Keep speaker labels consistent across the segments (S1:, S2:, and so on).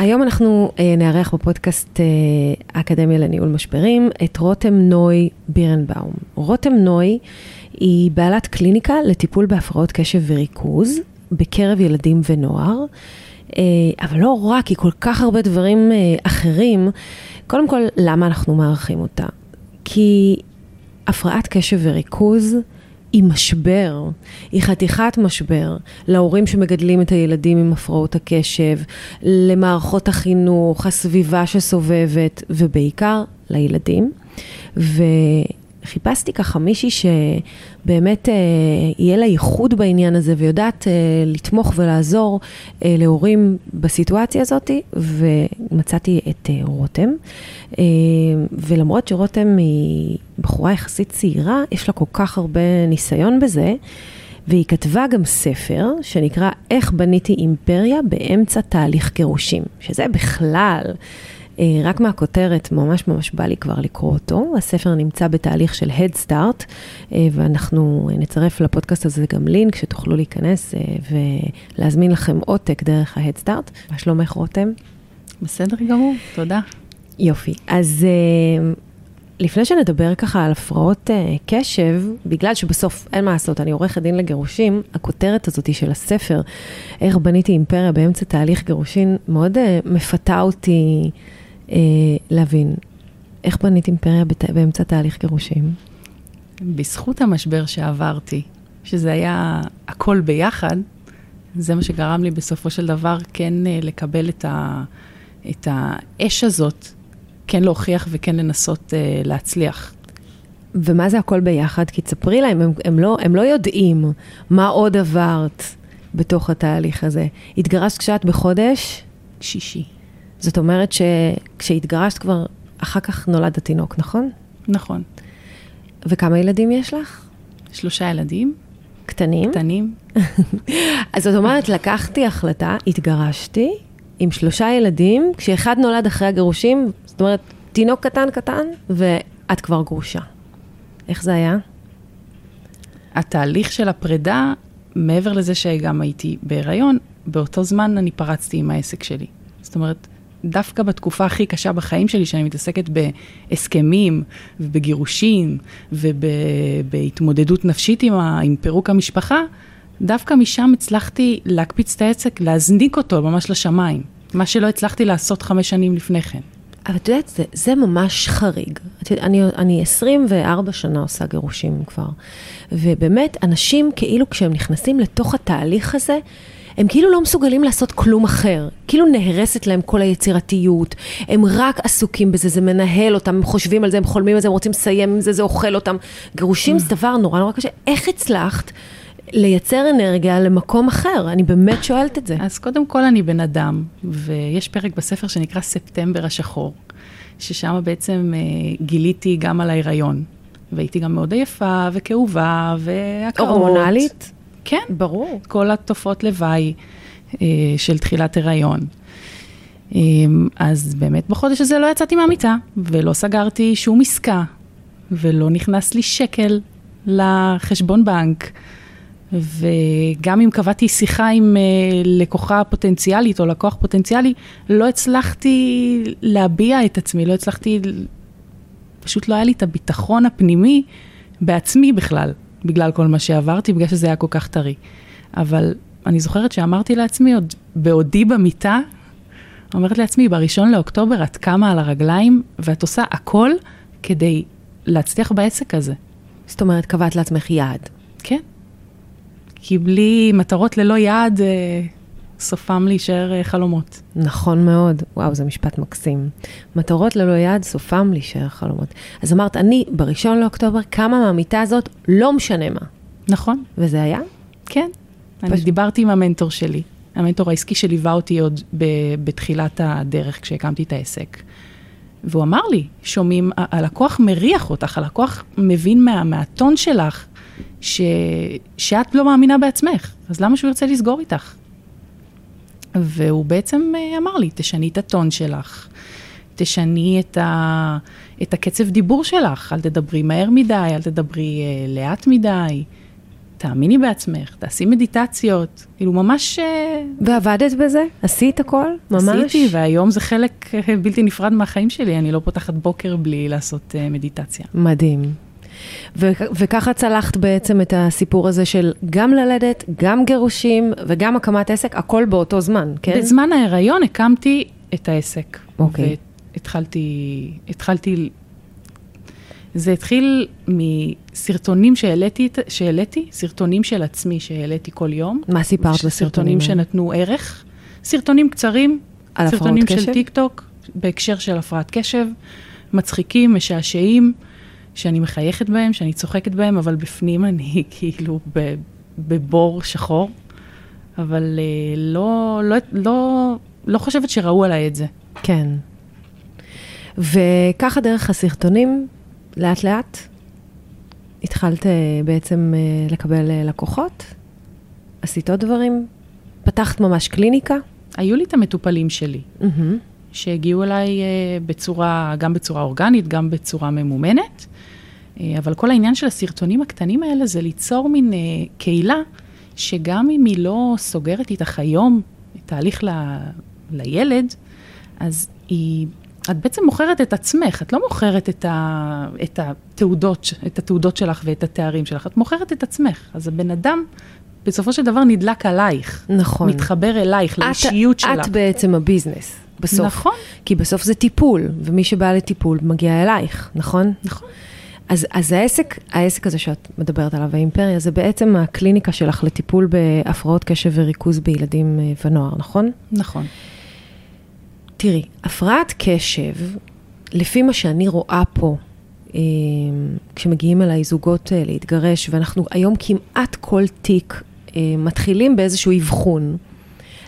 S1: היום אנחנו אה, נארח בפודקאסט אה, האקדמיה לניהול משברים את רותם נוי בירנבאום. רותם נוי היא בעלת קליניקה לטיפול בהפרעות קשב וריכוז בקרב ילדים ונוער, אה, אבל לא רק, היא כל כך הרבה דברים אה, אחרים. קודם כל, למה אנחנו מארחים אותה? כי הפרעת קשב וריכוז היא משבר, היא חתיכת משבר להורים שמגדלים את הילדים עם הפרעות הקשב, למערכות החינוך, הסביבה שסובבת, ובעיקר לילדים. וחיפשתי ככה מישהי שבאמת אה, יהיה לה ייחוד בעניין הזה ויודעת אה, לתמוך ולעזור אה, להורים בסיטואציה הזאת, ומצאתי את אה, רותם. אה, ולמרות שרותם היא בחורה יחסית צעירה, יש לה כל כך הרבה ניסיון בזה, והיא כתבה גם ספר שנקרא איך בניתי אימפריה באמצע תהליך גירושים, שזה בכלל, אה, רק מהכותרת, ממש ממש בא לי כבר לקרוא אותו. הספר נמצא בתהליך של Head Start, אה, ואנחנו נצרף לפודקאסט הזה גם לינק שתוכלו להיכנס ולהזמין לכם עותק דרך ה-Head Start. מה שלומך רותם?
S2: בסדר גמור, תודה.
S1: יופי. אז לפני שנדבר ככה על הפרעות uh, קשב, בגלל שבסוף אין מה לעשות, אני עורכת דין לגירושים, הכותרת הזאת של הספר, איך בניתי אימפריה באמצע תהליך גירושין, מאוד uh, מפתה אותי uh, להבין איך בנית אימפריה בת... באמצע תהליך גירושים.
S2: בזכות המשבר שעברתי, שזה היה הכל ביחד, זה מה שגרם לי בסופו של דבר כן לקבל את, ה, את האש הזאת כן להוכיח וכן לנסות uh, להצליח.
S1: ומה זה הכל ביחד? כי תספרי להם, הם, הם, לא, הם לא יודעים מה עוד עברת בתוך התהליך הזה. התגרשת כשאת בחודש?
S2: שישי.
S1: זאת אומרת שכשהתגרשת כבר, אחר כך נולד התינוק, נכון?
S2: נכון.
S1: וכמה ילדים יש לך?
S2: שלושה ילדים.
S1: קטנים?
S2: קטנים.
S1: אז זאת אומרת, לקחתי החלטה, התגרשתי עם שלושה ילדים, כשאחד נולד אחרי הגירושים, זאת אומרת, תינוק קטן קטן, ואת כבר גרושה. איך זה היה?
S2: התהליך של הפרידה, מעבר לזה שגם הייתי בהיריון, באותו זמן אני פרצתי עם העסק שלי. זאת אומרת, דווקא בתקופה הכי קשה בחיים שלי, שאני מתעסקת בהסכמים ובגירושים ובהתמודדות נפשית עם, ה, עם פירוק המשפחה, דווקא משם הצלחתי להקפיץ את העסק, להזניק אותו ממש לשמיים, מה שלא הצלחתי לעשות חמש שנים לפני כן.
S1: אבל את יודעת, זה, זה ממש חריג. את יודעת, אני, אני 24 שנה עושה גירושים כבר, ובאמת, אנשים כאילו כשהם נכנסים לתוך התהליך הזה, הם כאילו לא מסוגלים לעשות כלום אחר. כאילו נהרסת להם כל היצירתיות, הם רק עסוקים בזה, זה מנהל אותם, הם חושבים על זה, הם חולמים על זה, הם רוצים לסיים עם זה, זה אוכל אותם. גירושים זה דבר נורא נורא קשה. איך הצלחת? לייצר אנרגיה למקום אחר? אני באמת שואלת את זה.
S2: אז קודם כל אני בן אדם, ויש פרק בספר שנקרא ספטמבר השחור, ששם בעצם אה, גיליתי גם על ההיריון. והייתי גם מאוד עייפה וכאובה והקרות.
S1: הורמונלית?
S2: כן.
S1: ברור.
S2: כל התופעות לוואי אה, של תחילת הריון. אה, אז באמת בחודש הזה לא יצאתי מהמיטה, ולא סגרתי שום עסקה, ולא נכנס לי שקל לחשבון בנק. וגם אם קבעתי שיחה עם uh, לקוחה פוטנציאלית או לקוח פוטנציאלי, לא הצלחתי להביע את עצמי, לא הצלחתי, פשוט לא היה לי את הביטחון הפנימי בעצמי בכלל, בגלל כל מה שעברתי, בגלל שזה היה כל כך טרי. אבל אני זוכרת שאמרתי לעצמי, עוד בעודי במיטה, אומרת לעצמי, בראשון לאוקטובר את קמה על הרגליים ואת עושה הכל כדי להצליח בעסק הזה.
S1: זאת אומרת, קבעת לעצמך יעד.
S2: כן. כי בלי מטרות ללא יעד, אה, סופם להישאר אה, חלומות.
S1: נכון מאוד. וואו, זה משפט מקסים. מטרות ללא יעד, סופם להישאר חלומות. אז אמרת, אני בראשון לאוקטובר קמה מהמיטה הזאת, לא משנה מה.
S2: נכון,
S1: וזה היה?
S2: כן. אני
S1: פשוט-
S2: דיברתי עם המנטור שלי, המנטור העסקי שליווה אותי עוד ב- בתחילת הדרך כשהקמתי את העסק. והוא אמר לי, שומעים, הלקוח מריח אותך, הלקוח מבין מה, מהטון שלך ש, שאת לא מאמינה בעצמך, אז למה שהוא ירצה לסגור איתך? והוא בעצם אה, אמר לי, תשני את הטון שלך, תשני את, ה, את הקצב דיבור שלך, אל תדברי מהר מדי, אל תדברי אה, לאט מדי, תאמיני בעצמך, תעשי מדיטציות, כאילו ממש... אה,
S1: ועבדת בזה? עשית הכל? ממש?
S2: עשיתי, והיום זה חלק אה, בלתי נפרד מהחיים שלי, אני לא פותחת בוקר בלי לעשות אה, מדיטציה.
S1: מדהים. ו- וככה צלחת בעצם את הסיפור הזה של גם ללדת, גם גירושים וגם הקמת עסק, הכל באותו זמן, כן?
S2: בזמן ההיריון הקמתי את העסק.
S1: אוקיי.
S2: והתחלתי, התחלתי, זה התחיל מסרטונים שהעליתי, שהעליתי, סרטונים של עצמי שהעליתי כל יום.
S1: מה סיפרת בסרטונים
S2: סרטונים? שנתנו ערך, סרטונים קצרים,
S1: על הפרעות
S2: סרטונים
S1: קשב?
S2: של טיק טוק, בהקשר של הפרעת קשב, מצחיקים, משעשעים, שאני מחייכת בהם, שאני צוחקת בהם, אבל בפנים אני כאילו בבור שחור. אבל אה, לא, לא, לא, לא חושבת שראו עליי את זה.
S1: כן. וככה דרך הסרטונים, לאט לאט, התחלת אה, בעצם אה, לקבל לקוחות? עשית עוד דברים? פתחת ממש קליניקה?
S2: היו לי את המטופלים שלי,
S1: מהמם.
S2: שהגיעו אליי בצורה, גם בצורה אורגנית, גם בצורה ממומנת. אה, אבל כל העניין של הסרטונים הקטנים האלה זה ליצור מין אה, קהילה, שגם אם היא לא סוגרת איתך היום את תהליך ל, לילד, אז היא, את בעצם מוכרת את עצמך, את לא מוכרת את, ה, את, התעודות, את התעודות שלך ואת התארים שלך, את מוכרת את עצמך. אז הבן אדם, בסופו של דבר נדלק עלייך.
S1: נכון.
S2: מתחבר אלייך,
S1: את-
S2: לאישיות שלך.
S1: את בעצם הביזנס, בסוף.
S2: נכון.
S1: כי בסוף זה טיפול, ומי שבא לטיפול מגיע אלייך, נכון?
S2: נכון.
S1: אז, אז העסק, העסק הזה שאת מדברת עליו, האימפריה, זה בעצם הקליניקה שלך לטיפול בהפרעות קשב וריכוז בילדים אה, ונוער, נכון?
S2: נכון.
S1: תראי, הפרעת קשב, לפי מה שאני רואה פה, אה, כשמגיעים אליי זוגות אה, להתגרש, ואנחנו היום כמעט כל תיק מתחילים באיזשהו אבחון.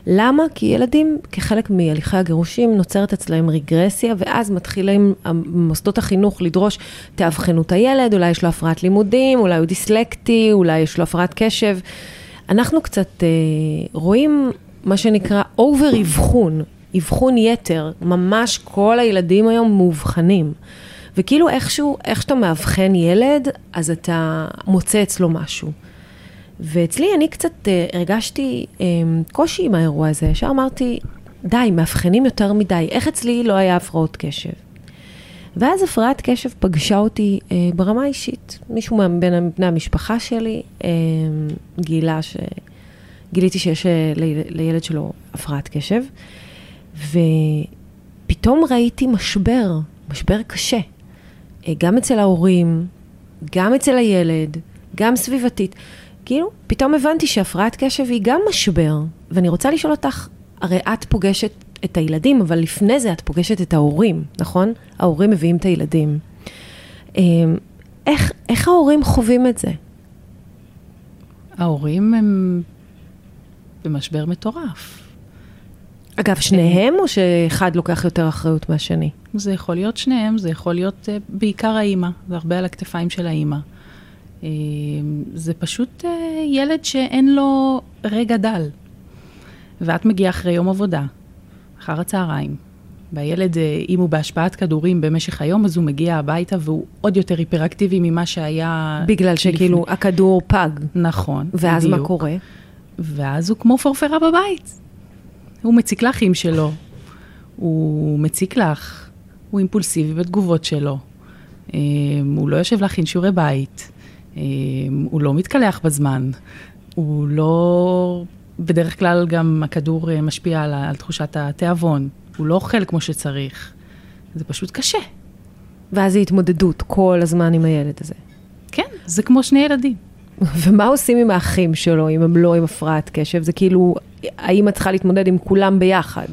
S1: למה? כי ילדים, כחלק מהליכי הגירושים, נוצרת אצלהם רגרסיה, ואז מתחילים מוסדות החינוך לדרוש, תאבחנו את הילד, אולי יש לו הפרעת לימודים, אולי הוא דיסלקטי, אולי יש לו הפרעת קשב. אנחנו קצת אה, רואים מה שנקרא אובר אבחון, אבחון יתר, ממש כל הילדים היום מאובחנים. וכאילו איכשהו, איך שאתה מאבחן ילד, אז אתה מוצא אצלו משהו. ואצלי אני קצת אה, הרגשתי אה, קושי עם האירוע הזה, ישר אמרתי, די, מאבחנים יותר מדי, איך אצלי לא היה הפרעות קשב? ואז הפרעת קשב פגשה אותי אה, ברמה האישית. מישהו מבין בני המשפחה שלי אה, גילה ש... גיליתי שיש אה, ליל- לילד שלו הפרעת קשב, ופתאום ראיתי משבר, משבר קשה. גם אצל ההורים, גם אצל הילד, גם סביבתית. כאילו, פתאום הבנתי שהפרעת קשב היא גם משבר, ואני רוצה לשאול אותך, הרי את פוגשת את הילדים, אבל לפני זה את פוגשת את ההורים, נכון? ההורים מביאים את הילדים. אה, איך, איך ההורים חווים את זה?
S2: ההורים הם במשבר מטורף.
S1: אגב, שניהם או שאחד לוקח יותר אחריות מהשני?
S2: זה יכול להיות שניהם, זה יכול להיות uh, בעיקר האימא, זה הרבה על הכתפיים של האימא. Uh, זה פשוט uh, ילד שאין לו רגע דל. ואת מגיעה אחרי יום עבודה, אחר הצהריים, והילד, uh, אם הוא בהשפעת כדורים במשך היום, אז הוא מגיע הביתה והוא עוד יותר היפראקטיבי ממה שהיה...
S1: בגלל שכאילו
S2: לפני.
S1: הכדור פג.
S2: נכון,
S1: ואז מה
S2: בדיוק.
S1: קורה?
S2: ואז הוא כמו פורפרה בבית. הוא מציק לאחים שלו, הוא מציק לך, הוא אימפולסיבי בתגובות שלו, אה, הוא לא יושב להכין שיעורי בית, אה, הוא לא מתקלח בזמן, הוא לא... בדרך כלל גם הכדור אה, משפיע על, על תחושת התיאבון, הוא לא אוכל כמו שצריך. זה פשוט קשה.
S1: ואז זה התמודדות כל הזמן עם הילד הזה.
S2: כן, זה כמו שני ילדים.
S1: ומה עושים עם האחים שלו, אם הם לא עם הפרעת קשב? זה כאילו, האמא צריכה להתמודד עם כולם ביחד.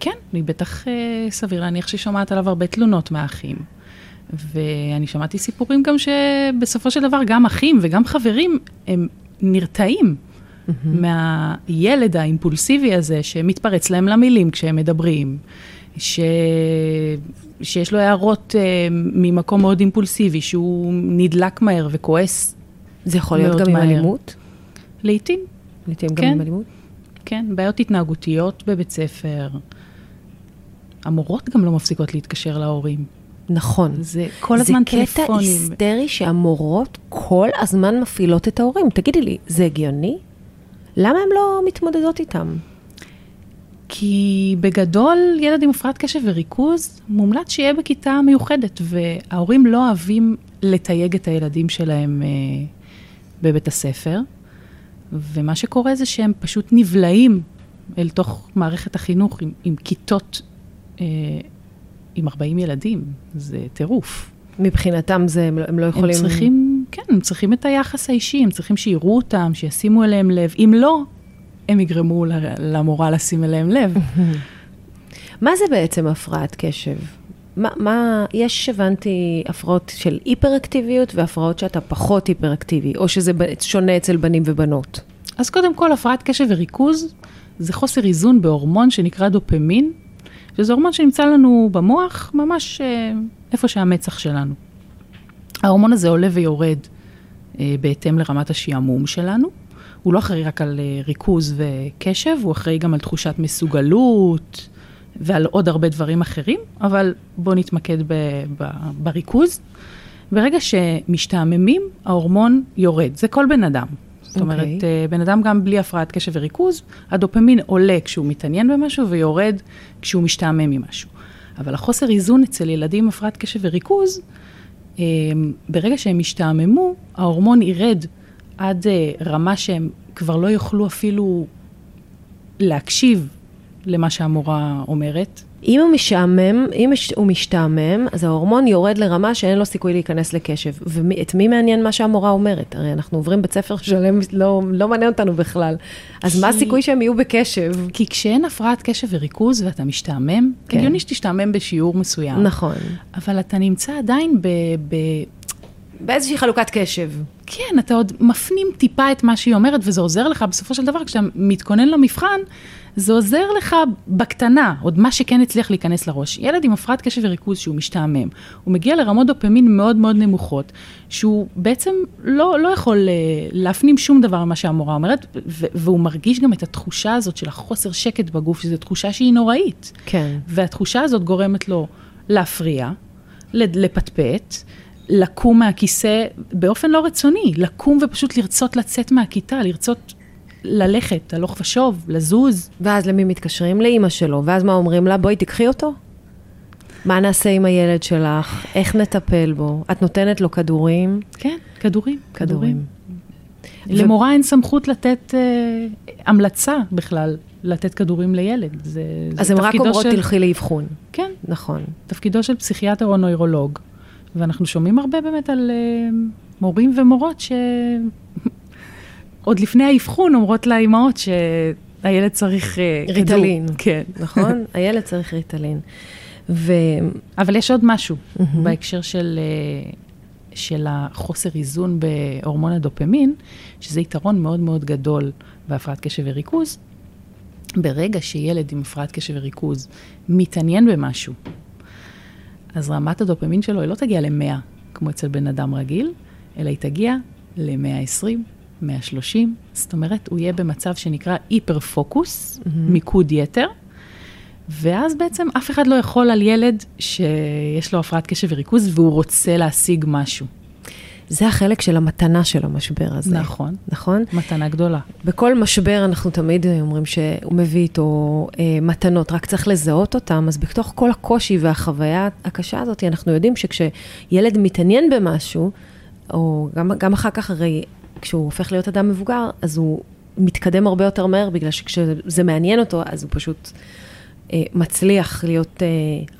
S2: כן, אני בטח אה, סביר להניח שהיא שומעת עליו הרבה תלונות מהאחים. ואני שמעתי סיפורים גם שבסופו של דבר גם אחים וגם חברים הם נרתעים mm-hmm. מהילד האימפולסיבי הזה שמתפרץ להם למילים כשהם מדברים, ש... שיש לו הערות uh, ממקום מאוד אימפולסיבי, שהוא נדלק מהר וכועס
S1: זה יכול להיות גם עם אלימות?
S2: לעתים.
S1: לעתים כן. גם עם אלימות?
S2: כן, בעיות התנהגותיות בבית ספר. המורות גם לא מפסיקות להתקשר להורים.
S1: נכון.
S2: זה כל הזמן טלפונים.
S1: זה קטע היסטרי שהמורות כל הזמן מפעילות את ההורים. תגידי לי, זה הגיוני? למה הן לא מתמודדות איתם?
S2: כי בגדול, ילד עם הפרעת קשב וריכוז, מומלץ שיהיה בכיתה מיוחדת, וההורים לא אוהבים לתייג את הילדים שלהם אה, בבית הספר, ומה שקורה זה שהם פשוט נבלעים אל תוך מערכת החינוך עם, עם כיתות אה, עם 40 ילדים, זה טירוף.
S1: מבחינתם זה, הם, לא, הם לא יכולים...
S2: הם צריכים, כן, הם צריכים את היחס האישי, הם צריכים שיראו אותם, שישימו אליהם לב. אם לא, הם יגרמו למורה לשים אליהם לב.
S1: מה זה בעצם הפרעת קשב? מה, מה, יש, הבנתי, הפרעות של היפראקטיביות והפרעות שאתה פחות היפראקטיבי, או שזה שונה אצל בנים ובנות?
S2: אז קודם כל, הפרעת קשב וריכוז זה חוסר איזון בהורמון שנקרא דופמין, שזה הורמון שנמצא לנו במוח, ממש אה, איפה שהמצח שלנו. ההורמון הזה עולה ויורד אה, בהתאם לרמת השעמום שלנו. הוא לא אחראי רק על אה, ריכוז וקשב, הוא אחראי גם על תחושת מסוגלות ועל עוד הרבה דברים אחרים, אבל בואו נתמקד ב, ב, בריכוז. ברגע שמשתעממים, ההורמון יורד. זה כל בן אדם. זאת okay. אומרת, אוקיי. אה, בן אדם גם בלי הפרעת קשב וריכוז, הדופמין עולה כשהוא מתעניין במשהו ויורד כשהוא משתעמם ממשהו. אבל החוסר איזון אצל ילדים עם הפרעת קשב וריכוז, אה, ברגע שהם משתעממו, ההורמון ירד עד אה, רמה שהם כבר לא יוכלו אפילו להקשיב למה שהמורה אומרת.
S1: אם הוא משעמם, אם הוא משתעמם, אז ההורמון יורד לרמה שאין לו סיכוי להיכנס לקשב. ואת מי מעניין מה שהמורה אומרת? הרי אנחנו עוברים בית ספר שלם, לא, לא מעניין אותנו בכלל. אז כי... מה הסיכוי שהם יהיו בקשב?
S2: כי כשאין הפרעת קשב וריכוז ואתה משתעמם, כן. הגיוני שתשתעמם בשיעור מסוים.
S1: נכון.
S2: אבל אתה נמצא עדיין ב... ב...
S1: באיזושהי חלוקת קשב.
S2: כן, אתה עוד מפנים טיפה את מה שהיא אומרת, וזה עוזר לך בסופו של דבר, כשאתה מתכונן למבחן, זה עוזר לך בקטנה, עוד מה שכן הצליח להיכנס לראש. ילד עם הפרעת קשב וריכוז שהוא משתעמם, הוא מגיע לרמות דופמין מאוד מאוד נמוכות, שהוא בעצם לא, לא יכול אה, להפנים שום דבר ממה שהמורה אומרת, והוא מרגיש גם את התחושה הזאת של החוסר שקט בגוף, שזו תחושה שהיא נוראית.
S1: כן.
S2: והתחושה הזאת גורמת לו להפריע, לפטפט. לקום מהכיסא באופן לא רצוני, לקום ופשוט לרצות לצאת מהכיתה, לרצות ללכת, הלוך ושוב, לזוז.
S1: ואז למי מתקשרים? לאימא שלו, ואז מה אומרים לה? בואי תיקחי אותו. מה נעשה עם הילד שלך? איך נטפל בו? את נותנת לו כדורים?
S2: כן, כדורים.
S1: כדורים.
S2: למורה ו... אין סמכות לתת אה, המלצה בכלל, לתת כדורים לילד. זה,
S1: אז הן רק אומרות של... תלכי לאבחון.
S2: כן.
S1: נכון.
S2: תפקידו של פסיכיאטר או נוירולוג. ואנחנו שומעים הרבה באמת על uh, מורים ומורות שעוד לפני האבחון אומרות לאימהות שהילד צריך uh,
S1: ריטלין.
S2: כדור. כן.
S1: נכון? הילד צריך ריטלין. ו...
S2: אבל יש עוד משהו mm-hmm. בהקשר של, uh, של החוסר איזון בהורמון הדופמין, שזה יתרון מאוד מאוד גדול בהפרעת קשב וריכוז. ברגע שילד עם הפרעת קשב וריכוז מתעניין במשהו, אז רמת הדופמין שלו היא לא תגיע ל-100, כמו אצל בן אדם רגיל, אלא היא תגיע ל-120, 130, זאת אומרת, הוא יהיה במצב שנקרא היפר פוקוס, mm-hmm. מיקוד יתר, ואז בעצם אף אחד לא יכול על ילד שיש לו הפרעת קשב וריכוז והוא רוצה להשיג משהו.
S1: זה החלק של המתנה של המשבר הזה.
S2: נכון.
S1: נכון?
S2: מתנה גדולה.
S1: בכל משבר אנחנו תמיד אומרים שהוא מביא איתו אה, מתנות, רק צריך לזהות אותם, אז בתוך כל הקושי והחוויה הקשה הזאת, אנחנו יודעים שכשילד מתעניין במשהו, או גם, גם אחר כך, הרי כשהוא הופך להיות אדם מבוגר, אז הוא מתקדם הרבה יותר מהר, בגלל שכשזה מעניין אותו, אז הוא פשוט אה, מצליח להיות אה,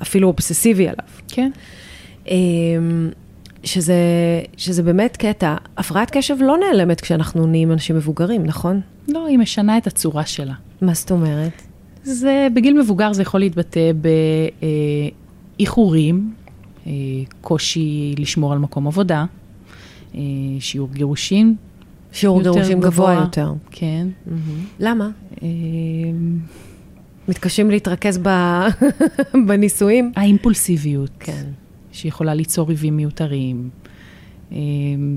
S1: אפילו אובססיבי עליו.
S2: כן.
S1: אה, שזה, שזה באמת קטע. הפרעת קשב לא נעלמת כשאנחנו נהיים אנשים מבוגרים, נכון?
S2: לא, היא משנה את הצורה שלה.
S1: מה זאת אומרת?
S2: זה, בגיל מבוגר זה יכול להתבטא באיחורים, אה, קושי לשמור על מקום עבודה, אה, שיעור גירושין.
S1: שיעור גירושים גבוה. יותר.
S2: כן.
S1: למה?
S2: אה,
S1: מתקשים להתרכז ב- בנישואים?
S2: האימפולסיביות,
S1: כן.
S2: שיכולה ליצור ריבים מיותרים. אה,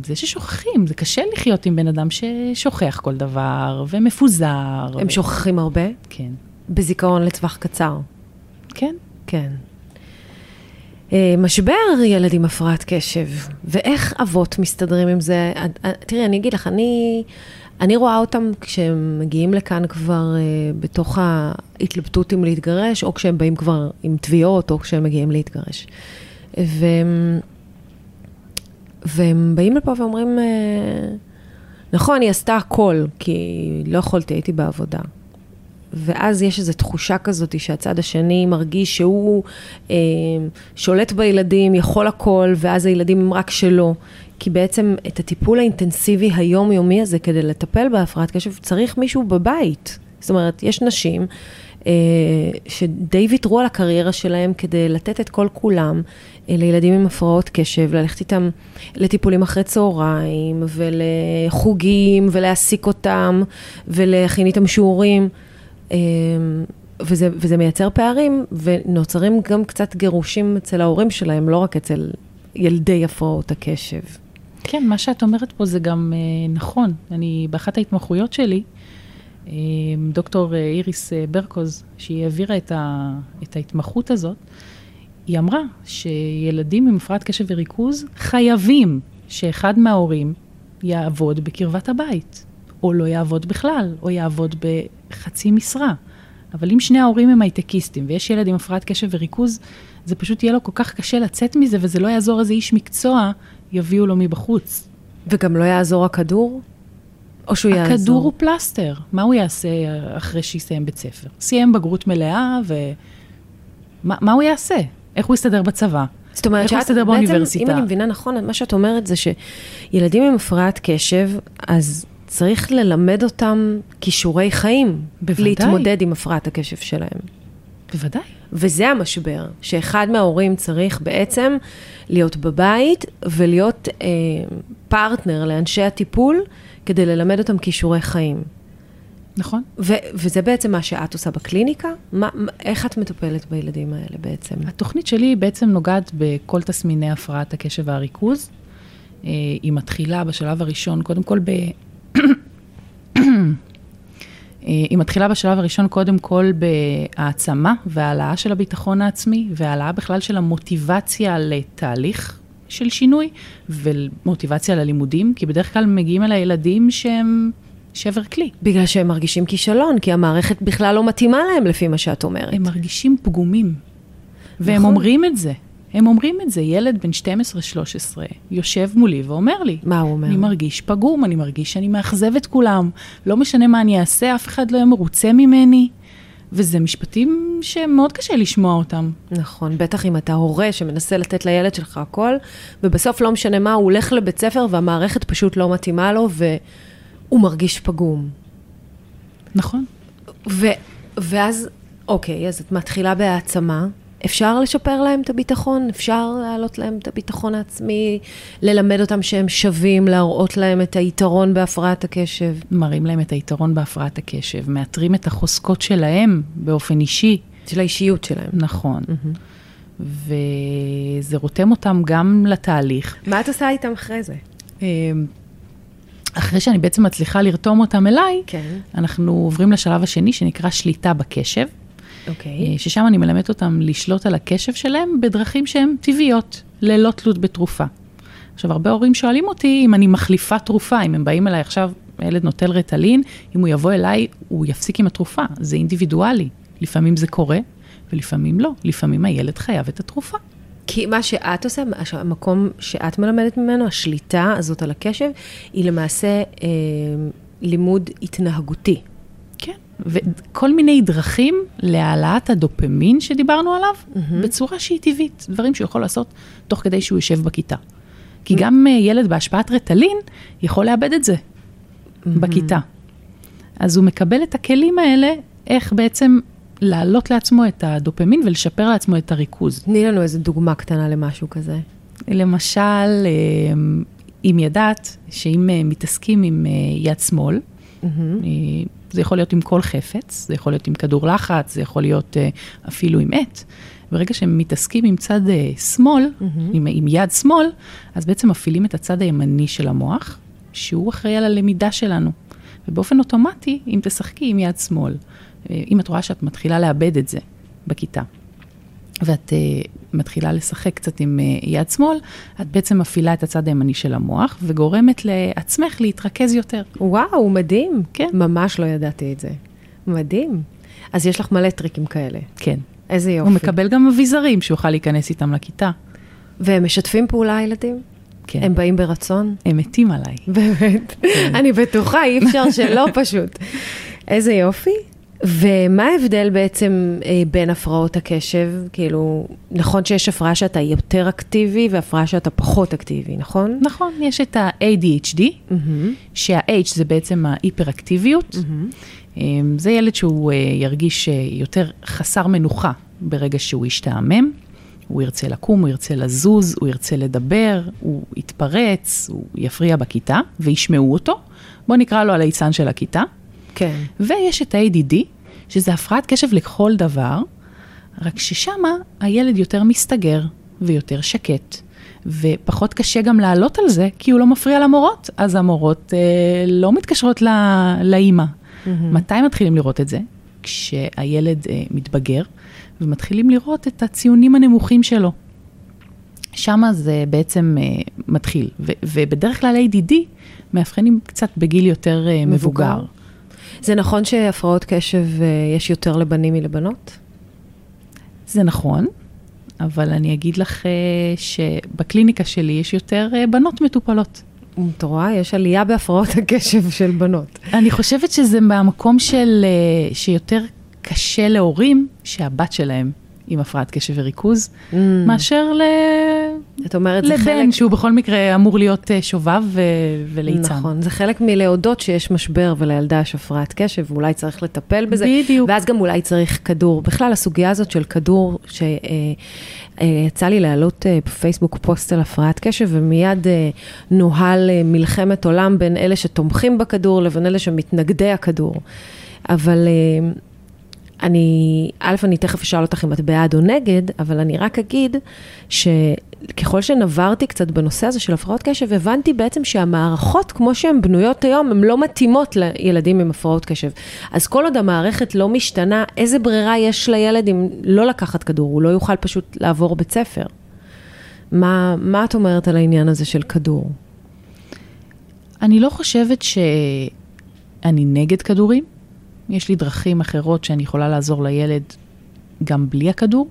S2: זה ששוכחים, זה קשה לחיות עם בן אדם ששוכח כל דבר ומפוזר.
S1: הם
S2: ו-
S1: שוכחים הרבה?
S2: כן.
S1: בזיכרון לטווח קצר.
S2: כן.
S1: כן. אה, משבר ילד עם הפרעת קשב, ואיך אבות מסתדרים עם זה? אה, אה, תראי, אני אגיד לך, אני, אני רואה אותם כשהם מגיעים לכאן כבר בתוך ההתלבטות אם להתגרש, או כשהם באים כבר עם תביעות, או כשהם מגיעים להתגרש. והם, והם באים לפה ואומרים, נכון, היא עשתה הכל, כי לא יכולתי, הייתי בעבודה. ואז יש איזו תחושה כזאת שהצד השני מרגיש שהוא אה, שולט בילדים, יכול הכל, ואז הילדים הם רק שלו. כי בעצם את הטיפול האינטנסיבי היומיומי הזה, כדי לטפל בהפרעת קשב, צריך מישהו בבית. זאת אומרת, יש נשים אה, שדי ויתרו על הקריירה שלהם כדי לתת את כל כולם אה, לילדים עם הפרעות קשב, ללכת איתם לטיפולים אחרי צהריים, ולחוגים, ולהעסיק אותם, ולהכין איתם שיעורים. אה, וזה, וזה מייצר פערים, ונוצרים גם קצת גירושים אצל ההורים שלהם, לא רק אצל ילדי הפרעות הקשב.
S2: כן, מה שאת אומרת פה זה גם אה, נכון. אני, באחת ההתמחויות שלי, אה, דוקטור איריס אה, ברקוז, שהיא העבירה את, ה, את ההתמחות הזאת, היא אמרה שילדים עם הפרעת קשב וריכוז חייבים שאחד מההורים יעבוד בקרבת הבית, או לא יעבוד בכלל, או יעבוד בחצי משרה. אבל אם שני ההורים הם הייטקיסטים ויש ילד עם הפרעת קשב וריכוז, זה פשוט יהיה לו כל כך קשה לצאת מזה, וזה לא יעזור איזה איש מקצוע, יביאו לו מבחוץ.
S1: וגם לא יעזור הכדור? או שהוא יעזור?
S2: הכדור הוא פלסטר, מה הוא יעשה אחרי שיסיים בית ספר? סיים בגרות מלאה, ו... מה, מה הוא יעשה? איך הוא יסתדר בצבא?
S1: זאת אומרת שאת,
S2: יסתדר
S1: בעצם,
S2: באוניברסיטה?
S1: אם אני מבינה נכון, מה שאת אומרת זה שילדים עם הפרעת קשב, אז צריך ללמד אותם כישורי חיים.
S2: בוודאי.
S1: להתמודד עם הפרעת הקשב שלהם.
S2: בוודאי.
S1: וזה המשבר, שאחד מההורים צריך בעצם להיות בבית ולהיות אה, פרטנר לאנשי הטיפול כדי ללמד אותם כישורי חיים.
S2: נכון.
S1: ו- וזה בעצם מה שאת עושה בקליניקה? מה, איך את מטפלת בילדים האלה בעצם?
S2: התוכנית שלי בעצם נוגעת בכל תסמיני הפרעת הקשב והריכוז. אה, היא מתחילה בשלב הראשון, קודם כל ב... היא מתחילה בשלב הראשון קודם כל בהעצמה והעלאה של הביטחון העצמי והעלאה בכלל של המוטיבציה לתהליך של שינוי ומוטיבציה ללימודים, כי בדרך כלל מגיעים אל הילדים שהם שבר כלי.
S1: בגלל שהם מרגישים כישלון, כי המערכת בכלל לא מתאימה להם לפי מה שאת אומרת.
S2: הם מרגישים פגומים. והם
S1: נכון.
S2: אומרים את זה. הם אומרים את זה. ילד בן 12-13 יושב מולי ואומר לי,
S1: מה הוא אומר?
S2: אני מרגיש פגום, אני מרגיש שאני מאכזב את כולם, לא משנה מה אני אעשה, אף אחד לא יהיה מרוצה ממני. וזה משפטים שמאוד קשה לשמוע אותם.
S1: נכון, בטח אם אתה הורה שמנסה לתת לילד שלך הכל, ובסוף לא משנה מה, הוא הולך לבית ספר והמערכת פשוט לא מתאימה לו, והוא מרגיש פגום.
S2: נכון.
S1: ו- ואז, אוקיי, אז את מתחילה בהעצמה. אפשר לשפר להם את הביטחון, אפשר להעלות להם את הביטחון העצמי, ללמד אותם שהם שווים, להראות להם את היתרון בהפרעת הקשב.
S2: מראים להם את היתרון בהפרעת הקשב, מאתרים את החוזקות שלהם באופן אישי.
S1: של האישיות שלהם.
S2: נכון. וזה רותם אותם גם לתהליך.
S1: מה את עושה איתם אחרי זה?
S2: אה, אחרי שאני בעצם מצליחה לרתום אותם אליי,
S1: כן.
S2: אנחנו עוברים לשלב השני שנקרא שליטה בקשב,
S1: אוקיי.
S2: אה, ששם אני מלמדת אותם לשלוט על הקשב שלהם בדרכים שהן טבעיות, ללא תלות בתרופה. עכשיו, הרבה הורים שואלים אותי אם אני מחליפה תרופה, אם הם באים אליי עכשיו, הילד נוטל רטלין, אם הוא יבוא אליי, הוא יפסיק עם התרופה. זה אינדיבידואלי. לפעמים זה קורה, ולפעמים לא. לפעמים הילד חייב את התרופה.
S1: כי מה שאת עושה, המקום שאת מלמדת ממנו, השליטה הזאת על הקשב, היא למעשה אה, לימוד התנהגותי.
S2: וכל מיני דרכים להעלאת הדופמין שדיברנו עליו, בצורה שהיא טבעית. דברים שהוא יכול לעשות תוך כדי שהוא יושב בכיתה. כי גם אה, ילד בהשפעת רטלין יכול לאבד את זה בכיתה. אז הוא מקבל את הכלים האלה, איך בעצם להעלות לעצמו את הדופמין ולשפר לעצמו את הריכוז.
S1: תני לנו איזה דוגמה קטנה למשהו כזה.
S2: למשל, אה, אם ידעת שאם אה, מתעסקים עם יד שמאל,
S1: Mm-hmm.
S2: זה יכול להיות עם כל חפץ, זה יכול להיות עם כדור לחץ, זה יכול להיות אפילו עם עט. ברגע שהם מתעסקים עם צד שמאל,
S1: Mm-hmm.
S2: עם, עם יד שמאל, אז בעצם מפעילים את הצד הימני של המוח, שהוא אחראי על הלמידה שלנו. ובאופן אוטומטי, אם תשחקי עם יד שמאל, אם את רואה שאת מתחילה לאבד את זה בכיתה, ואת uh, מתחילה לשחק קצת עם uh, יד שמאל, את בעצם מפעילה את הצד הימני של המוח, וגורמת לעצמך להתרכז יותר.
S1: וואו, מדהים.
S2: כן.
S1: ממש לא ידעתי את זה. מדהים. אז יש לך מלא טריקים כאלה.
S2: כן.
S1: איזה יופי.
S2: הוא מקבל גם אביזרים שהוא יוכל להיכנס איתם לכיתה.
S1: והם משתפים פעולה, הילדים?
S2: כן.
S1: הם באים ברצון?
S2: הם מתים עליי.
S1: באמת. אני בטוחה, אי אפשר שלא פשוט. איזה יופי. ומה ההבדל בעצם אה, בין הפרעות הקשב? כאילו, נכון שיש הפרעה שאתה יותר אקטיבי והפרעה שאתה פחות אקטיבי, נכון?
S2: נכון, יש את ה-ADHD,
S1: Mm-hmm.
S2: שה-H זה בעצם ההיפראקטיביות.
S1: Mm-hmm.
S2: אה, זה ילד שהוא אה, ירגיש אה, יותר חסר מנוחה ברגע שהוא ישתעמם. הוא ירצה לקום, הוא ירצה לזוז, הוא ירצה לדבר, הוא יתפרץ, הוא יפריע בכיתה וישמעו אותו. בואו נקרא לו הליצן של הכיתה.
S1: כן.
S2: ויש את ה-ADD, שזה הפרעת קשב לכל דבר, רק ששמה הילד יותר מסתגר ויותר שקט, ופחות קשה גם לעלות על זה, כי הוא לא מפריע למורות, אז המורות אה, לא מתקשרות לא, לאימא.
S1: Mm-hmm.
S2: מתי מתחילים לראות את זה? כשהילד אה, מתבגר, ומתחילים לראות את הציונים הנמוכים שלו. שמה זה בעצם אה, מתחיל, ו- ובדרך כלל ADD מאבחנים קצת בגיל יותר אה, מבוגר.
S1: מבוגר. זה נכון שהפרעות קשב אה, יש יותר לבנים מלבנות?
S2: זה נכון, אבל אני אגיד לך אה, שבקליניקה שלי יש יותר אה, בנות מטופלות.
S1: את רואה? יש עלייה בהפרעות הקשב של בנות.
S2: אני חושבת שזה מהמקום של, שיותר קשה להורים שהבת שלהם עם הפרעת קשב וריכוז,
S1: Mm.
S2: מאשר ל...
S1: את אומרת, זה
S2: לבן,
S1: חלק...
S2: שהוא בכל מקרה אמור להיות אה, שובב ו... וליצן.
S1: נכון, זה חלק מלהודות שיש משבר ולילדה יש הפרעת קשב, ואולי צריך לטפל בזה.
S2: בדיוק.
S1: ואז גם אולי צריך כדור. בכלל, הסוגיה הזאת של כדור, שיצא לי להעלות אה, בפייסבוק פוסט על הפרעת קשב, ומיד אה, נוהל אה, מלחמת עולם בין אלה שתומכים בכדור לבין אלה שמתנגדי הכדור. אבל אה, אני, א', אני תכף אשאל אותך אם את בעד או נגד, אבל אני רק אגיד שככל שנברתי קצת בנושא הזה של הפרעות קשב, הבנתי בעצם שהמערכות, כמו שהן בנויות היום, הן לא מתאימות לילדים עם הפרעות קשב. אז כל עוד המערכת לא משתנה, איזה ברירה יש לילד אם לא לקחת כדור? הוא לא יוכל פשוט לעבור בית ספר. מה, מה את אומרת על העניין הזה של כדור?
S2: אני לא חושבת שאני נגד כדורים. יש לי דרכים אחרות שאני יכולה לעזור לילד גם בלי הכדור,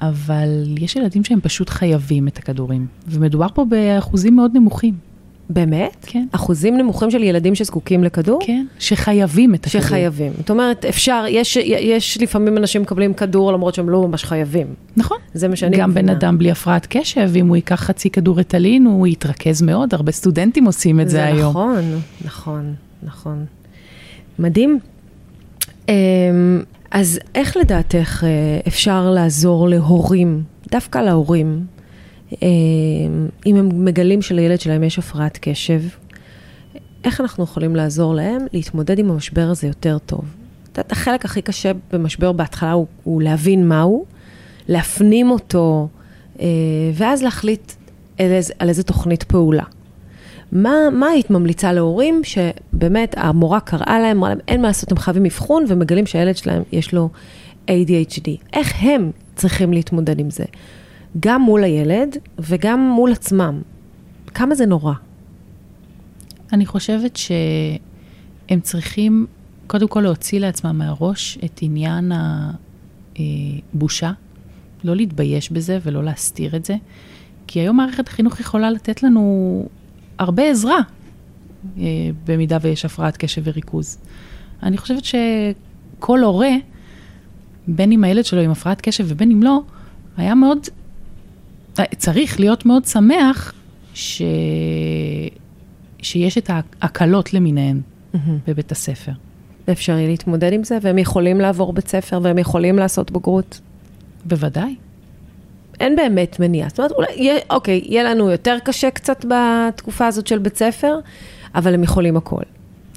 S2: אבל יש ילדים שהם פשוט חייבים את הכדורים, ומדובר פה באחוזים מאוד נמוכים.
S1: באמת?
S2: כן.
S1: אחוזים נמוכים של ילדים שזקוקים לכדור?
S2: כן, שחייבים את הכדור.
S1: שחייבים. זאת אומרת, אפשר, יש, יש לפעמים אנשים מקבלים כדור למרות שהם לא ממש חייבים.
S2: נכון.
S1: זה מה שאני
S2: גם בן
S1: מבינה.
S2: אדם בלי הפרעת קשב, אם הוא ייקח חצי כדור רטלין, הוא יתרכז מאוד, הרבה סטודנטים עושים את זה,
S1: זה
S2: היום.
S1: נכון, נכון, נכון. מדהים. אמ, אז איך לדעתך אה, אפשר לעזור להורים, דווקא להורים, אמ, אם הם מגלים שלילד שלהם יש הפרעת קשב, איך אנחנו יכולים לעזור להם להתמודד עם המשבר הזה יותר טוב? את יודעת, החלק הכי קשה במשבר בהתחלה הוא, הוא להבין מהו, להפנים אותו, אה, ואז להחליט על איזה, על איזה תוכנית פעולה. מה, מה היית ממליצה להורים שבאמת המורה קראה להם, אמרה להם, אין מה לעשות, הם חייבים אבחון ומגלים שהילד שלהם יש לו ADHD. איך הם צריכים להתמודד עם זה? גם מול הילד וגם מול עצמם. כמה זה נורא.
S2: אני חושבת שהם צריכים קודם כל להוציא לעצמם מהראש את עניין הבושה, לא להתבייש בזה ולא להסתיר את זה, כי היום מערכת החינוך יכולה לתת לנו הרבה עזרה, אה, במידה ויש הפרעת קשב וריכוז. אני חושבת שכל הורה, בין אם הילד שלו עם הפרעת קשב ובין אם לא, היה מאוד, אה, צריך להיות מאוד שמח ש... שיש את ההקלות למיניהן. בבית הספר.
S1: אפשרי להתמודד עם זה, והם יכולים לעבור בית ספר, והם יכולים לעשות בגרות.
S2: בוודאי.
S1: אין באמת מניעה. זאת אומרת, אולי, יהיה, אוקיי, יהיה לנו יותר קשה קצת בתקופה הזאת של בית ספר, אבל הם יכולים הכל.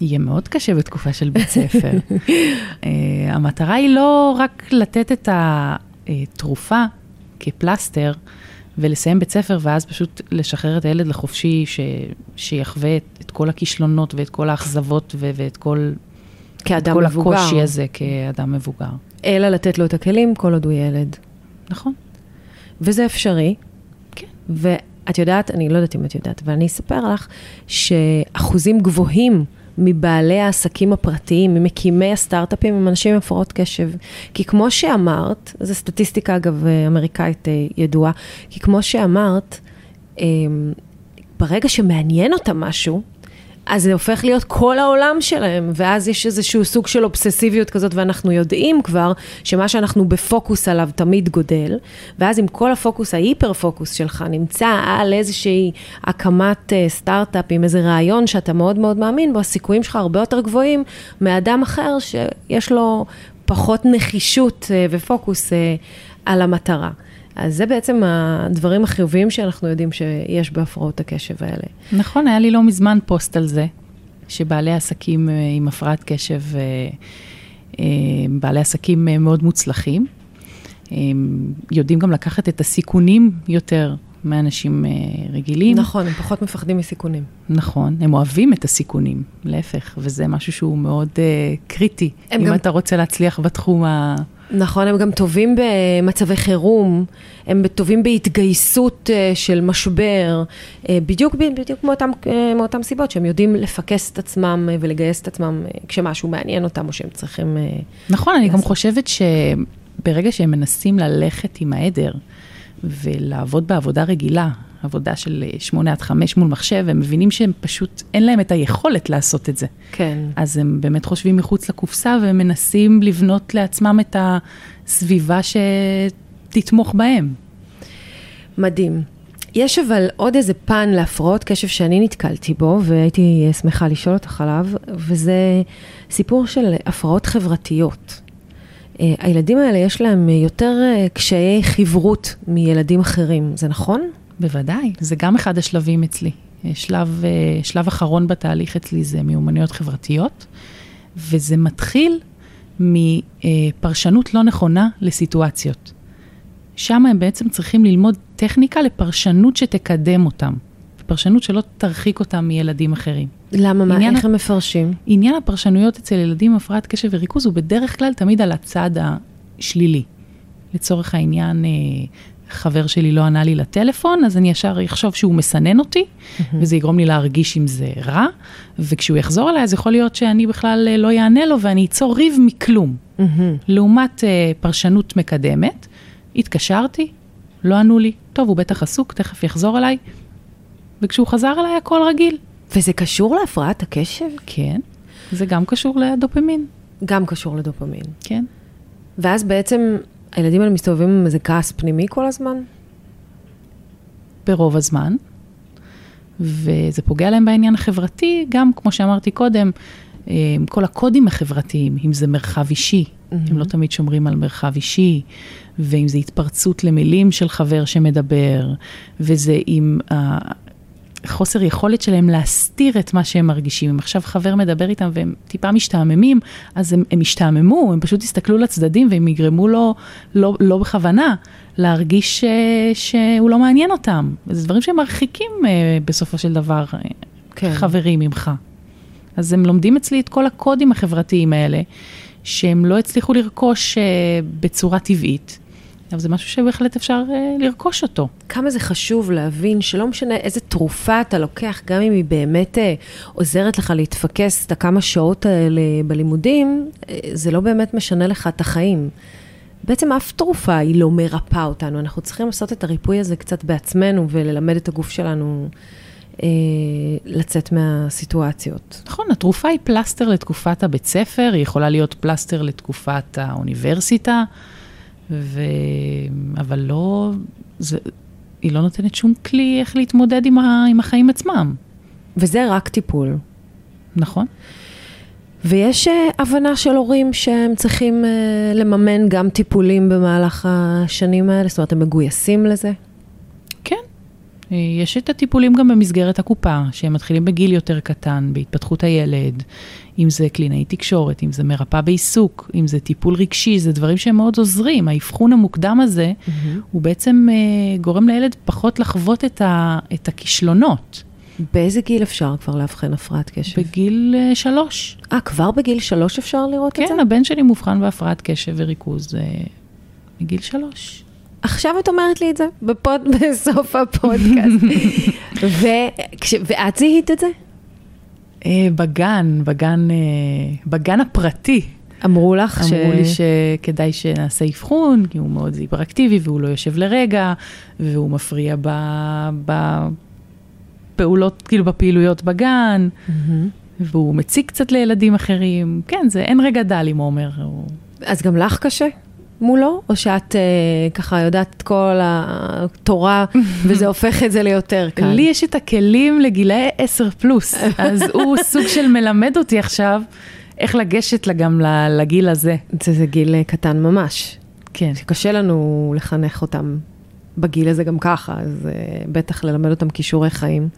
S2: יהיה מאוד קשה בתקופה של בית ספר. uh, המטרה היא לא רק לתת את התרופה כפלסטר ולסיים בית ספר, ואז פשוט לשחרר את הילד לחופשי, ש... שיחווה את, את כל הכישלונות ואת כל האכזבות ו... ואת כל,
S1: כאדם
S2: כל
S1: מבוגר.
S2: הקושי הזה כאדם מבוגר.
S1: אלא לתת לו את הכלים כל עוד הוא ילד.
S2: נכון.
S1: וזה אפשרי.
S2: כן.
S1: ואת יודעת, אני לא יודעת אם את יודעת, אבל אני אספר לך שאחוזים גבוהים מבעלי העסקים הפרטיים, ממקימי הסטארט-אפים, הם אנשים עם הפרעות קשב. כי כמו שאמרת, זו סטטיסטיקה אגב אמריקאית אה, ידועה, כי כמו שאמרת, אה, ברגע שמעניין אותם משהו, אז זה הופך להיות כל העולם שלהם, ואז יש איזשהו סוג של אובססיביות כזאת, ואנחנו יודעים כבר שמה שאנחנו בפוקוס עליו תמיד גודל, ואז אם כל הפוקוס, ההיפר פוקוס שלך נמצא על איזושהי הקמת uh, סטארט-אפ עם איזה רעיון שאתה מאוד מאוד מאמין בו, הסיכויים שלך הרבה יותר גבוהים מאדם אחר שיש לו פחות נחישות uh, ופוקוס uh, על המטרה. אז זה בעצם הדברים החיוביים שאנחנו יודעים שיש בהפרעות הקשב האלה.
S2: נכון, היה לי לא מזמן פוסט על זה, שבעלי עסקים אה, עם הפרעת קשב, אה, אה, בעלי עסקים מאוד מוצלחים, יודעים גם לקחת את הסיכונים יותר מאנשים רגילים.
S1: נכון, הם פחות מפחדים מסיכונים.
S2: נכון, הם אוהבים את הסיכונים, להפך, וזה משהו שהוא מאוד uh, קריטי, אם גם... אתה רוצה להצליח בתחום ה...
S1: נכון, הם גם טובים במצבי חירום, הם טובים בהתגייסות אה, של משבר, אה, בדיוק, בדיוק מאותם, אה, מאותם סיבות, שהם יודעים לפקס את עצמם ולגייס את עצמם כשמשהו מעניין אותם או שהם צריכים...
S2: נכון, לעשות. אני גם חושבת שברגע שהם מנסים ללכת עם העדר ולעבוד בעבודה רגילה, עבודה של שמונה עד חמש מול מחשב, הם מבינים שהם פשוט, אין להם את היכולת לעשות את זה.
S1: כן.
S2: אז הם באמת חושבים מחוץ לקופסה והם מנסים לבנות לעצמם את הסביבה שתתמוך בהם.
S1: מדהים. יש אבל עוד איזה פן להפרעות קשב שאני נתקלתי בו, והייתי שמחה לשאול אותך עליו, וזה סיפור של הפרעות חברתיות. אה, הילדים האלה יש להם יותר אה, קשיי חברות מילדים אחרים, זה נכון?
S2: בוודאי, זה גם אחד השלבים אצלי. שלב, אה, שלב אחרון בתהליך אצלי זה מיומנויות חברתיות, וזה מתחיל מפרשנות לא נכונה לסיטואציות. שם הם בעצם צריכים ללמוד טכניקה לפרשנות שתקדם אותם, פרשנות שלא תרחיק אותם מילדים אחרים.
S1: למה? מה? איך הם מפרשים?
S2: עניין הפרשנויות אצל ילדים עם הפרעת קשב וריכוז הוא בדרך כלל תמיד על הצד השלילי. לצורך העניין, אה, חבר שלי לא ענה לי לטלפון, אז אני ישר אחשוב שהוא מסנן אותי, mm-hmm. וזה יגרום לי להרגיש אם זה רע, וכשהוא יחזור אליי, אז יכול להיות שאני בכלל אה, לא אענה לו ואני אצור ריב מכלום. Mm-hmm. לעומת uh, פרשנות מקדמת, התקשרתי, לא ענו לי, טוב, הוא בטח עסוק, תכף יחזור אליי, וכשהוא חזר אליי, הכל רגיל.
S1: וזה קשור להפרעת הקשב?
S2: כן, זה גם קשור לדופמין.
S1: גם קשור לדופמין.
S2: כן.
S1: ואז בעצם הילדים האלה מסתובבים עם איזה כעס פנימי כל הזמן?
S2: ברוב הזמן, וזה פוגע להם בעניין החברתי, גם כמו שאמרתי קודם, אה, כל הקודים החברתיים, אם זה מרחב אישי, mm-hmm. הם לא תמיד שומרים על מרחב אישי, ואם זה התפרצות למילים של חבר שמדבר, וזה עם חוסר יכולת שלהם להסתיר את מה שהם מרגישים. אם עכשיו חבר מדבר איתם והם טיפה משתעממים, אז הם, הם ישתעממו, הם פשוט יסתכלו לצדדים והם יגרמו לו, לא, לא בכוונה, להרגיש ש, שהוא לא מעניין אותם. זה דברים שהם מרחיקים uh, בסופו של דבר כן. חברים ממך. אז הם לומדים אצלי את כל הקודים החברתיים האלה, שהם לא הצליחו לרכוש בצורה טבעית. אבל זה משהו שבהחלט אפשר uh, לרכוש אותו.
S1: כמה זה חשוב להבין שלא משנה איזה תרופה אתה לוקח, גם אם היא באמת uh, עוזרת לך להתפקס את הכמה שעות האלה בלימודים, uh, זה לא באמת משנה לך את החיים. בעצם אף תרופה היא לא מרפאה אותנו, אנחנו צריכים לעשות את הריפוי הזה קצת בעצמנו וללמד את הגוף שלנו אה, לצאת מהסיטואציות.
S2: נכון, התרופה היא פלסטר לתקופת הבית ספר, היא יכולה להיות פלסטר לתקופת האוניברסיטה. ו... אבל לא, זה, היא לא נותנת שום כלי איך להתמודד עם, ה... עם החיים עצמם.
S1: וזה רק טיפול.
S2: נכון.
S1: ויש אה, הבנה של הורים שהם צריכים אה, לממן גם טיפולים במהלך השנים האלה? זאת אומרת, הם מגויסים לזה?
S2: כן. אה, יש את הטיפולים גם במסגרת הקופה, שהם מתחילים בגיל יותר קטן, בהתפתחות הילד, אם זה קלינאי תקשורת, אם זה מרפאה בעיסוק, אם זה טיפול רגשי, זה דברים שהם מאוד עוזרים. האבחון המוקדם הזה, mm-hmm. הוא בעצם uh, גורם לילד פחות לחוות את, ה, את הכישלונות.
S1: באיזה גיל אפשר כבר לאבחן הפרעת קשב?
S2: בגיל uh, שלוש.
S1: אה, כבר בגיל שלוש אפשר לראות
S2: כן,
S1: את זה?
S2: כן, הבן שלי מאובחן בהפרעת קשב וריכוז uh, מגיל שלוש.
S1: עכשיו את אומרת לי את זה בפוד, בסוף הפודקאסט. וכש, ואת זיהית את זה?
S2: אה, בגן, בגן, אה, בגן הפרטי.
S1: אמרו לך
S2: אמרו ש... אמרו לי שכדאי שנעשה אבחון, כי הוא מאוד היפראקטיבי והוא לא יושב לרגע, והוא מפריע בפעולות, כאילו בפעילויות בגן, mm-hmm. והוא מציג קצת לילדים אחרים. כן, זה אין רגע דל עם עומר.
S1: אז גם לך קשה? מולו, או שאת uh, ככה יודעת את כל התורה וזה הופך את זה ליותר קל?
S2: לי יש את הכלים לגילאי 10 פלוס, אז הוא סוג של מלמד אותי עכשיו איך לגשת גם לגיל הזה.
S1: זה, זה גיל אה, קטן ממש.
S2: כן.
S1: שקשה לנו לחנך אותם בגיל הזה גם ככה, אז uh, בטח ללמד אותם כישורי חיים.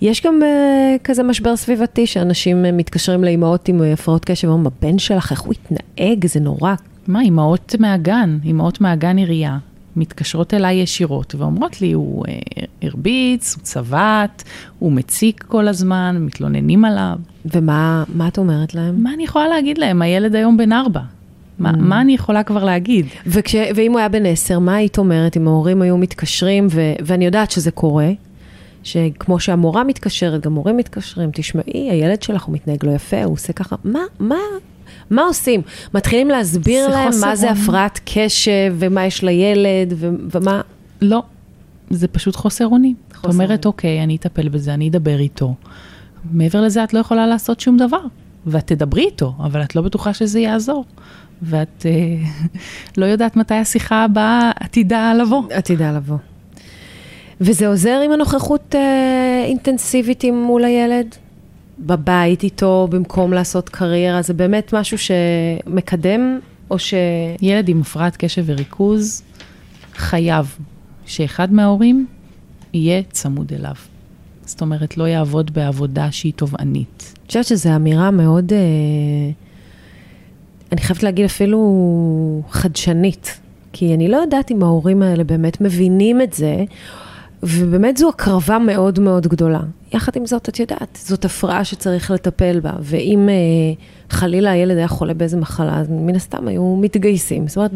S1: יש גם uh, כזה משבר סביבתי, שאנשים uh, מתקשרים לאימהות עם הפרעות קשב, אומרים, הבן שלך, איך הוא התנהג, זה נורא.
S2: מה, אימהות מהגן, אימהות מהגן עירייה, מתקשרות אליי ישירות ואומרות לי, הוא אה, הרביץ, הוא צבט, הוא מציק כל הזמן, מתלוננים עליו.
S1: ומה את אומרת להם?
S2: מה אני יכולה להגיד להם? הילד היום בן ארבע. מה, mm. מה אני יכולה כבר להגיד?
S1: וכש, ואם הוא היה בן עשר, מה היית אומרת אם ההורים היו מתקשרים, ו, ואני יודעת שזה קורה, שכמו שהמורה מתקשרת, גם מורים מתקשרים, תשמעי, הילד שלך הוא מתנהג לא יפה, הוא עושה ככה, מה, מה, מה עושים? מתחילים להסביר להם מה זה הפרעת קשב, ומה יש לילד, ו- ומה...
S2: לא, זה פשוט חוסר אונים. זאת אומרת, אוקיי, אני אטפל בזה, אני אדבר איתו. מעבר לזה, את לא יכולה לעשות שום דבר. ואת תדברי איתו, אבל את לא בטוחה שזה יעזור. ואת אה, לא יודעת מתי השיחה הבאה עתידה לבוא.
S1: עתידה לבוא. וזה עוזר עם הנוכחות אה, אינטנסיבית מול הילד? בבית איתו במקום לעשות קריירה, זה באמת משהו שמקדם, או ש...
S2: ילד עם הפרעת קשב וריכוז חייב שאחד מההורים יהיה צמוד אליו. זאת אומרת, לא יעבוד בעבודה שהיא תובענית.
S1: אני חושבת שזו אמירה מאוד, אה, אני חייבת להגיד אפילו חדשנית, כי אני לא יודעת אם ההורים האלה באמת מבינים את זה, ובאמת זו הקרבה מאוד מאוד גדולה. יחד עם זאת, את יודעת, זאת הפרעה שצריך לטפל בה, ואם אה, חלילה הילד היה חולה באיזה מחלה, אז מן הסתם היו מתגייסים. זאת אומרת,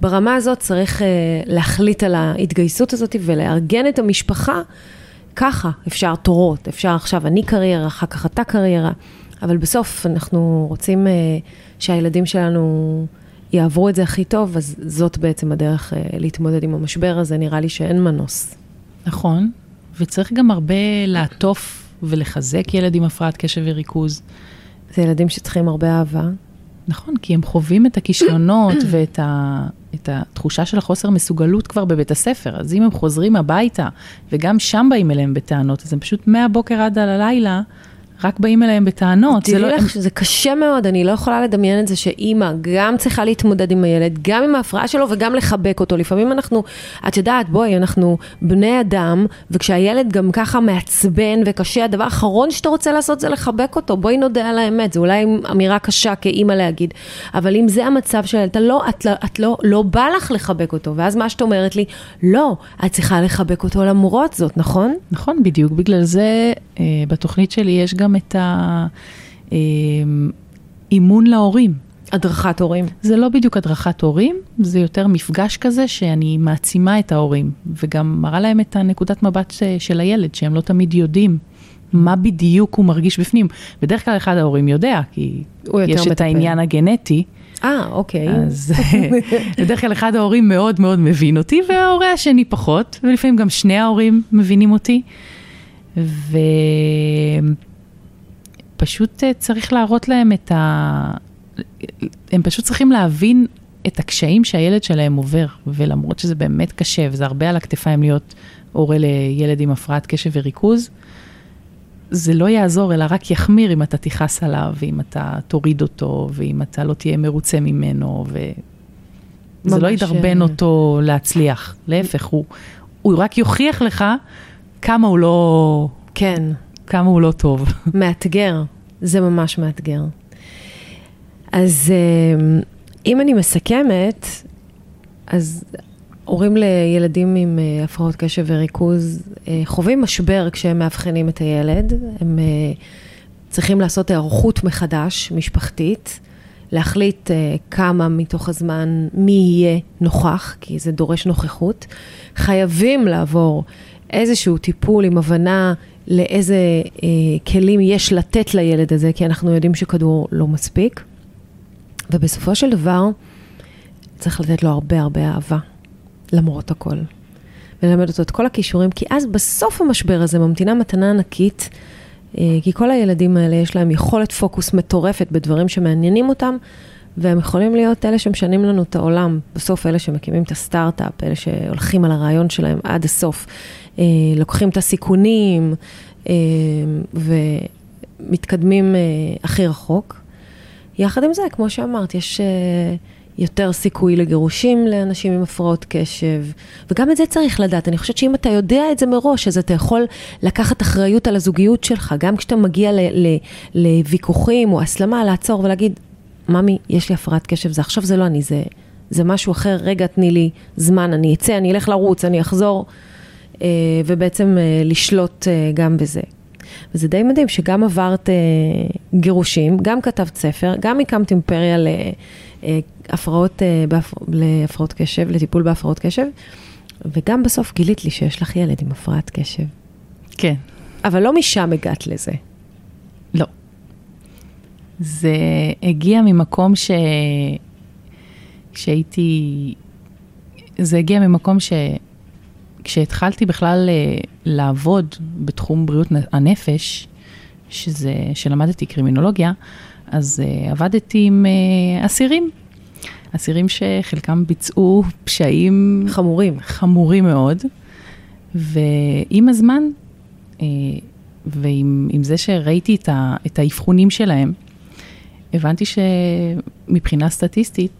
S1: ברמה הזאת צריך אה, להחליט על ההתגייסות הזאת ולארגן את המשפחה ככה. אפשר תורות, אפשר עכשיו אני קריירה, אחר כך אתה קריירה, אבל בסוף אנחנו רוצים אה, שהילדים שלנו... יעברו את זה הכי טוב, אז זאת בעצם הדרך אה, להתמודד עם המשבר הזה, נראה לי שאין מנוס.
S2: נכון, וצריך גם הרבה לעטוף ולחזק ילד עם הפרעת קשב וריכוז.
S1: זה ילדים שצריכים הרבה אהבה.
S2: נכון, כי הם חווים את הכישלונות ואת ה, את התחושה של החוסר מסוגלות כבר בבית הספר. אז אם הם חוזרים הביתה, וגם שם באים אליהם בטענות, אז הם פשוט מהבוקר עד הלילה רק באים אליהם בטענות.
S1: תראי לא... לך שזה קשה מאוד, אני לא יכולה לדמיין את זה שאימא גם צריכה להתמודד עם הילד, גם עם ההפרעה שלו וגם לחבק אותו. לפעמים אנחנו, את יודעת, בואי, אנחנו בני אדם, וכשהילד גם ככה מעצבן וקשה, הדבר האחרון שאתה רוצה לעשות זה לחבק אותו. בואי נודה על האמת, זו אולי אמירה קשה כאימא להגיד, אבל אם זה המצב של הילד, לא, את, לא, את לא, לא בא לך לחבק אותו, ואז מה שאת אומרת לי, לא, את צריכה לחבק אותו למרות זאת, נכון?
S2: נכון, בדיוק. בגלל זה אה, בתוכנית שלי יש גם... גם את האימון להורים.
S1: הדרכת הורים.
S2: זה לא בדיוק הדרכת הורים, זה יותר מפגש כזה שאני מעצימה את ההורים, וגם מראה להם את הנקודת מבט של הילד, שהם לא תמיד יודעים מה בדיוק הוא מרגיש בפנים. בדרך כלל אחד ההורים יודע, כי יש מטפל. את העניין הגנטי.
S1: אה, אוקיי.
S2: אז בדרך כלל אחד ההורים מאוד מאוד מבין אותי, וההורה השני פחות, ולפעמים גם שני ההורים מבינים אותי. ו... פשוט אה, צריך להראות להם את ה... הם פשוט צריכים להבין את הקשיים שהילד שלהם עובר, ולמרות שזה באמת קשה, וזה הרבה על הכתפיים להיות הורה לילד עם הפרעת קשב וריכוז, זה לא יעזור, אלא רק יחמיר אם אתה תכעס עליו, ואם אתה תוריד אותו, ואם אתה לא תהיה מרוצה ממנו, וזה לא ידרבן
S1: אה,
S2: אותו להצליח. להפך, הוא, הוא רק יוכיח לך כמה הוא לא,
S1: כן,
S2: כמה הוא לא טוב.
S1: מאתגר, זה ממש מאתגר. אז אה, אם אני מסכמת, אז הורים לילדים עם אה, הפרעות קשב וריכוז אה, חווים משבר כשהם מאבחנים את הילד. הם אה, צריכים לעשות היערכות מחדש, משפחתית, להחליט כמה מתוך הזמן, מי יהיה נוכח, כי זה דורש נוכחות. חייבים לעבור איזשהו טיפול עם הבנה לאיזה אה, כלים יש לתת לילד הזה, כי אנחנו יודעים שכדור לא מספיק. ובסופו של דבר, צריך לתת לו הרבה הרבה אהבה. למרות הכל. וללמד אותו את כל הכישורים, כי אז בסוף המשבר הזה ממתינה מתנה ענקית, אה, כי כל הילדים האלה יש להם יכולת פוקוס מטורפת בדברים שמעניינים אותם, והם יכולים להיות אלה שמשנים לנו את העולם. בסוף אלה שמקימים את הסטארט-אפ, אלה שהולכים על הרעיון שלהם עד הסוף, לוקחים את הסיכונים אה, ומתקדמים הכי רחוק. יחד עם זה, כמו שאמרת, יש... יותר סיכוי לגירושים לאנשים עם הפרעות קשב, וגם את זה צריך לדעת. אני חושבת שאם אתה יודע את זה מראש, אז אתה יכול לקחת אחריות על הזוגיות שלך, גם כשאתה מגיע לוויכוחים או הסלמה, לעצור ולהגיד, ממי, יש לי הפרעת קשב, זה עכשיו זה לא אני, זה, זה משהו אחר, רגע, תני לי זמן, אני אצא, אני אלך לרוץ, אני אחזור, אה, ובעצם אה, לשלוט אה, גם בזה. וזה די מדהים שגם עברת גירושים, גם כתבת ספר, גם הקמת אימפריה ל... הפרעות, אה, להפרעות קשב, לטיפול בהפרעות קשב, וגם בסוף גילית לי שיש לך ילד עם הפרעת קשב.
S2: כן.
S1: אבל לא משם הגעת לזה.
S2: לא. זה הגיע ממקום ש... שהייתי... זה הגיע ממקום ש... כשהתחלתי בכלל אה, לעבוד בתחום בריאות הנפש, שזה, שלמדתי קרימינולוגיה, אז uh, עבדתי עם uh, אסירים. אסירים שחלקם ביצעו פשעים
S1: חמורים,
S2: חמורים מאוד, ועם הזמן, אה, ועם זה שראיתי את האבחונים שלהם, הבנתי שמבחינה סטטיסטית,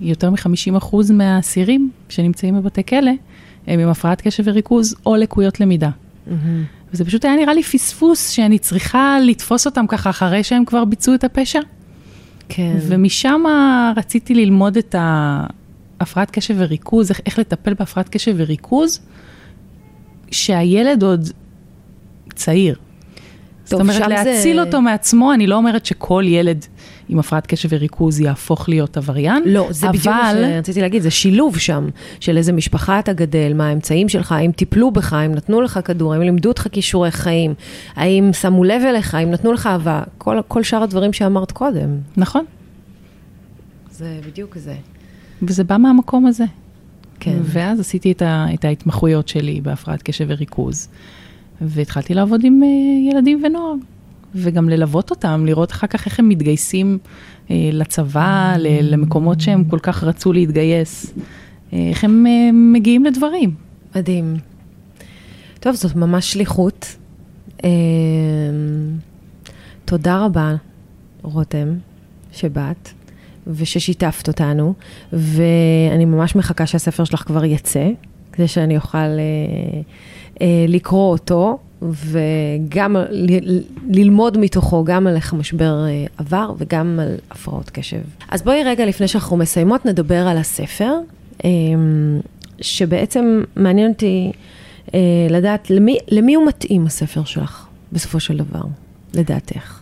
S2: יותר מ-50% מהאסירים שנמצאים בבתי כלא, הם עם הפרעת קשב וריכוז או לקויות למידה. Mm-hmm. וזה פשוט היה נראה לי פספוס שאני צריכה לתפוס אותם ככה אחרי שהם כבר ביצעו את הפשע.
S1: כן.
S2: ומשם רציתי ללמוד את ההפרעת קשב וריכוז, איך, איך לטפל בהפרעת קשב וריכוז, שהילד עוד צעיר. זאת אומרת, להציל זה... אותו מעצמו, אני לא אומרת שכל ילד עם הפרעת קשב וריכוז יהפוך להיות עבריין.
S1: לא, זה אבל... בדיוק מה שרציתי להגיד, זה שילוב שם של איזה משפחה אתה גדל, מה האמצעים שלך, האם טיפלו בך, האם נתנו לך כדור, האם לימדו אותך כישורי חיים, האם שמו לב אליך, האם נתנו לך אהבה, כל, כל שאר הדברים שאמרת קודם.
S2: נכון.
S1: זה בדיוק זה.
S2: וזה בא מהמקום הזה. כן. ואז עשיתי את, ה, את ההתמחויות שלי בהפרעת קשב וריכוז, והתחלתי לעבוד עם uh, ילדים ונוער. וגם ללוות אותם, לראות אחר כך איך הם מתגייסים אה, לצבא, למקומות שהם כל כך רצו להתגייס, אה, איך הם אה, מגיעים לדברים.
S1: מדהים. טוב, זאת ממש שליחות. אה, תודה רבה, רותם, שבאת. וששיתפת אותנו, ואני ממש מחכה שהספר שלך כבר יצא, כדי שאני אוכל אה, אה, לקרוא אותו, וגם ללמוד מתוכו, גם על איך המשבר אה, עבר וגם על הפרעות קשב. אז בואי רגע לפני שאנחנו מסיימות נדבר על הספר, אמ, שבעצם מעניין אותי אה, לדעת למי, למי הוא מתאים הספר שלך, בסופו של דבר, לדעתך.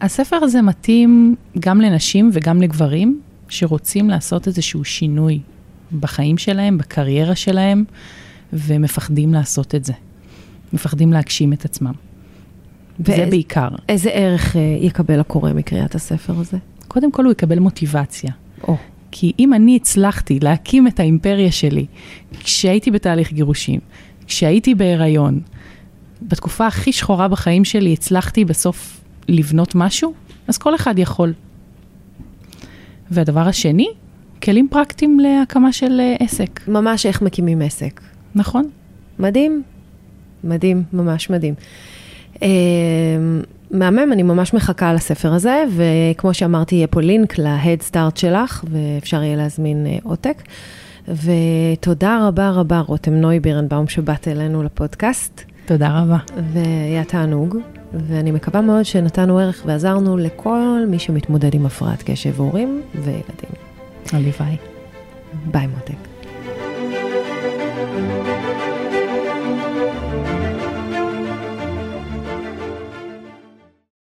S2: הספר הזה מתאים גם לנשים וגם לגברים שרוצים לעשות איזשהו שינוי בחיים שלהם, בקריירה שלהם, ומפחדים לעשות את זה. מפחדים להגשים את עצמם. וזה בעיקר.
S1: איזה ערך uh, יקבל הקורא מקריאת הספר הזה?
S2: קודם כל הוא יקבל מוטיבציה.
S1: או.
S2: כי אם אני הצלחתי להקים את האימפריה שלי כשהייתי בתהליך גירושים, כשהייתי בהיריון, בתקופה הכי שחורה בחיים שלי הצלחתי בסוף לבנות משהו, אז כל אחד יכול. והדבר השני, כלים פרקטיים להקמה של uh, עסק.
S1: ממש איך מקימים עסק.
S2: נכון.
S1: מדהים. מדהים, ממש מדהים. מהמם, אני ממש מחכה לספר הזה, וכמו שאמרתי, יהיה פה לינק ל-Head Start שלך, ואפשר יהיה להזמין עותק. ותודה רבה רבה, רותם נוי בירנבאום, שבאת אלינו לפודקאסט.
S2: תודה רבה.
S1: והיה תענוג, ואני מקווה מאוד שנתנו ערך ועזרנו לכל מי שמתמודד עם הפרעת קשב, הורים וילדים.
S2: הלוואי.
S1: ביי מותק.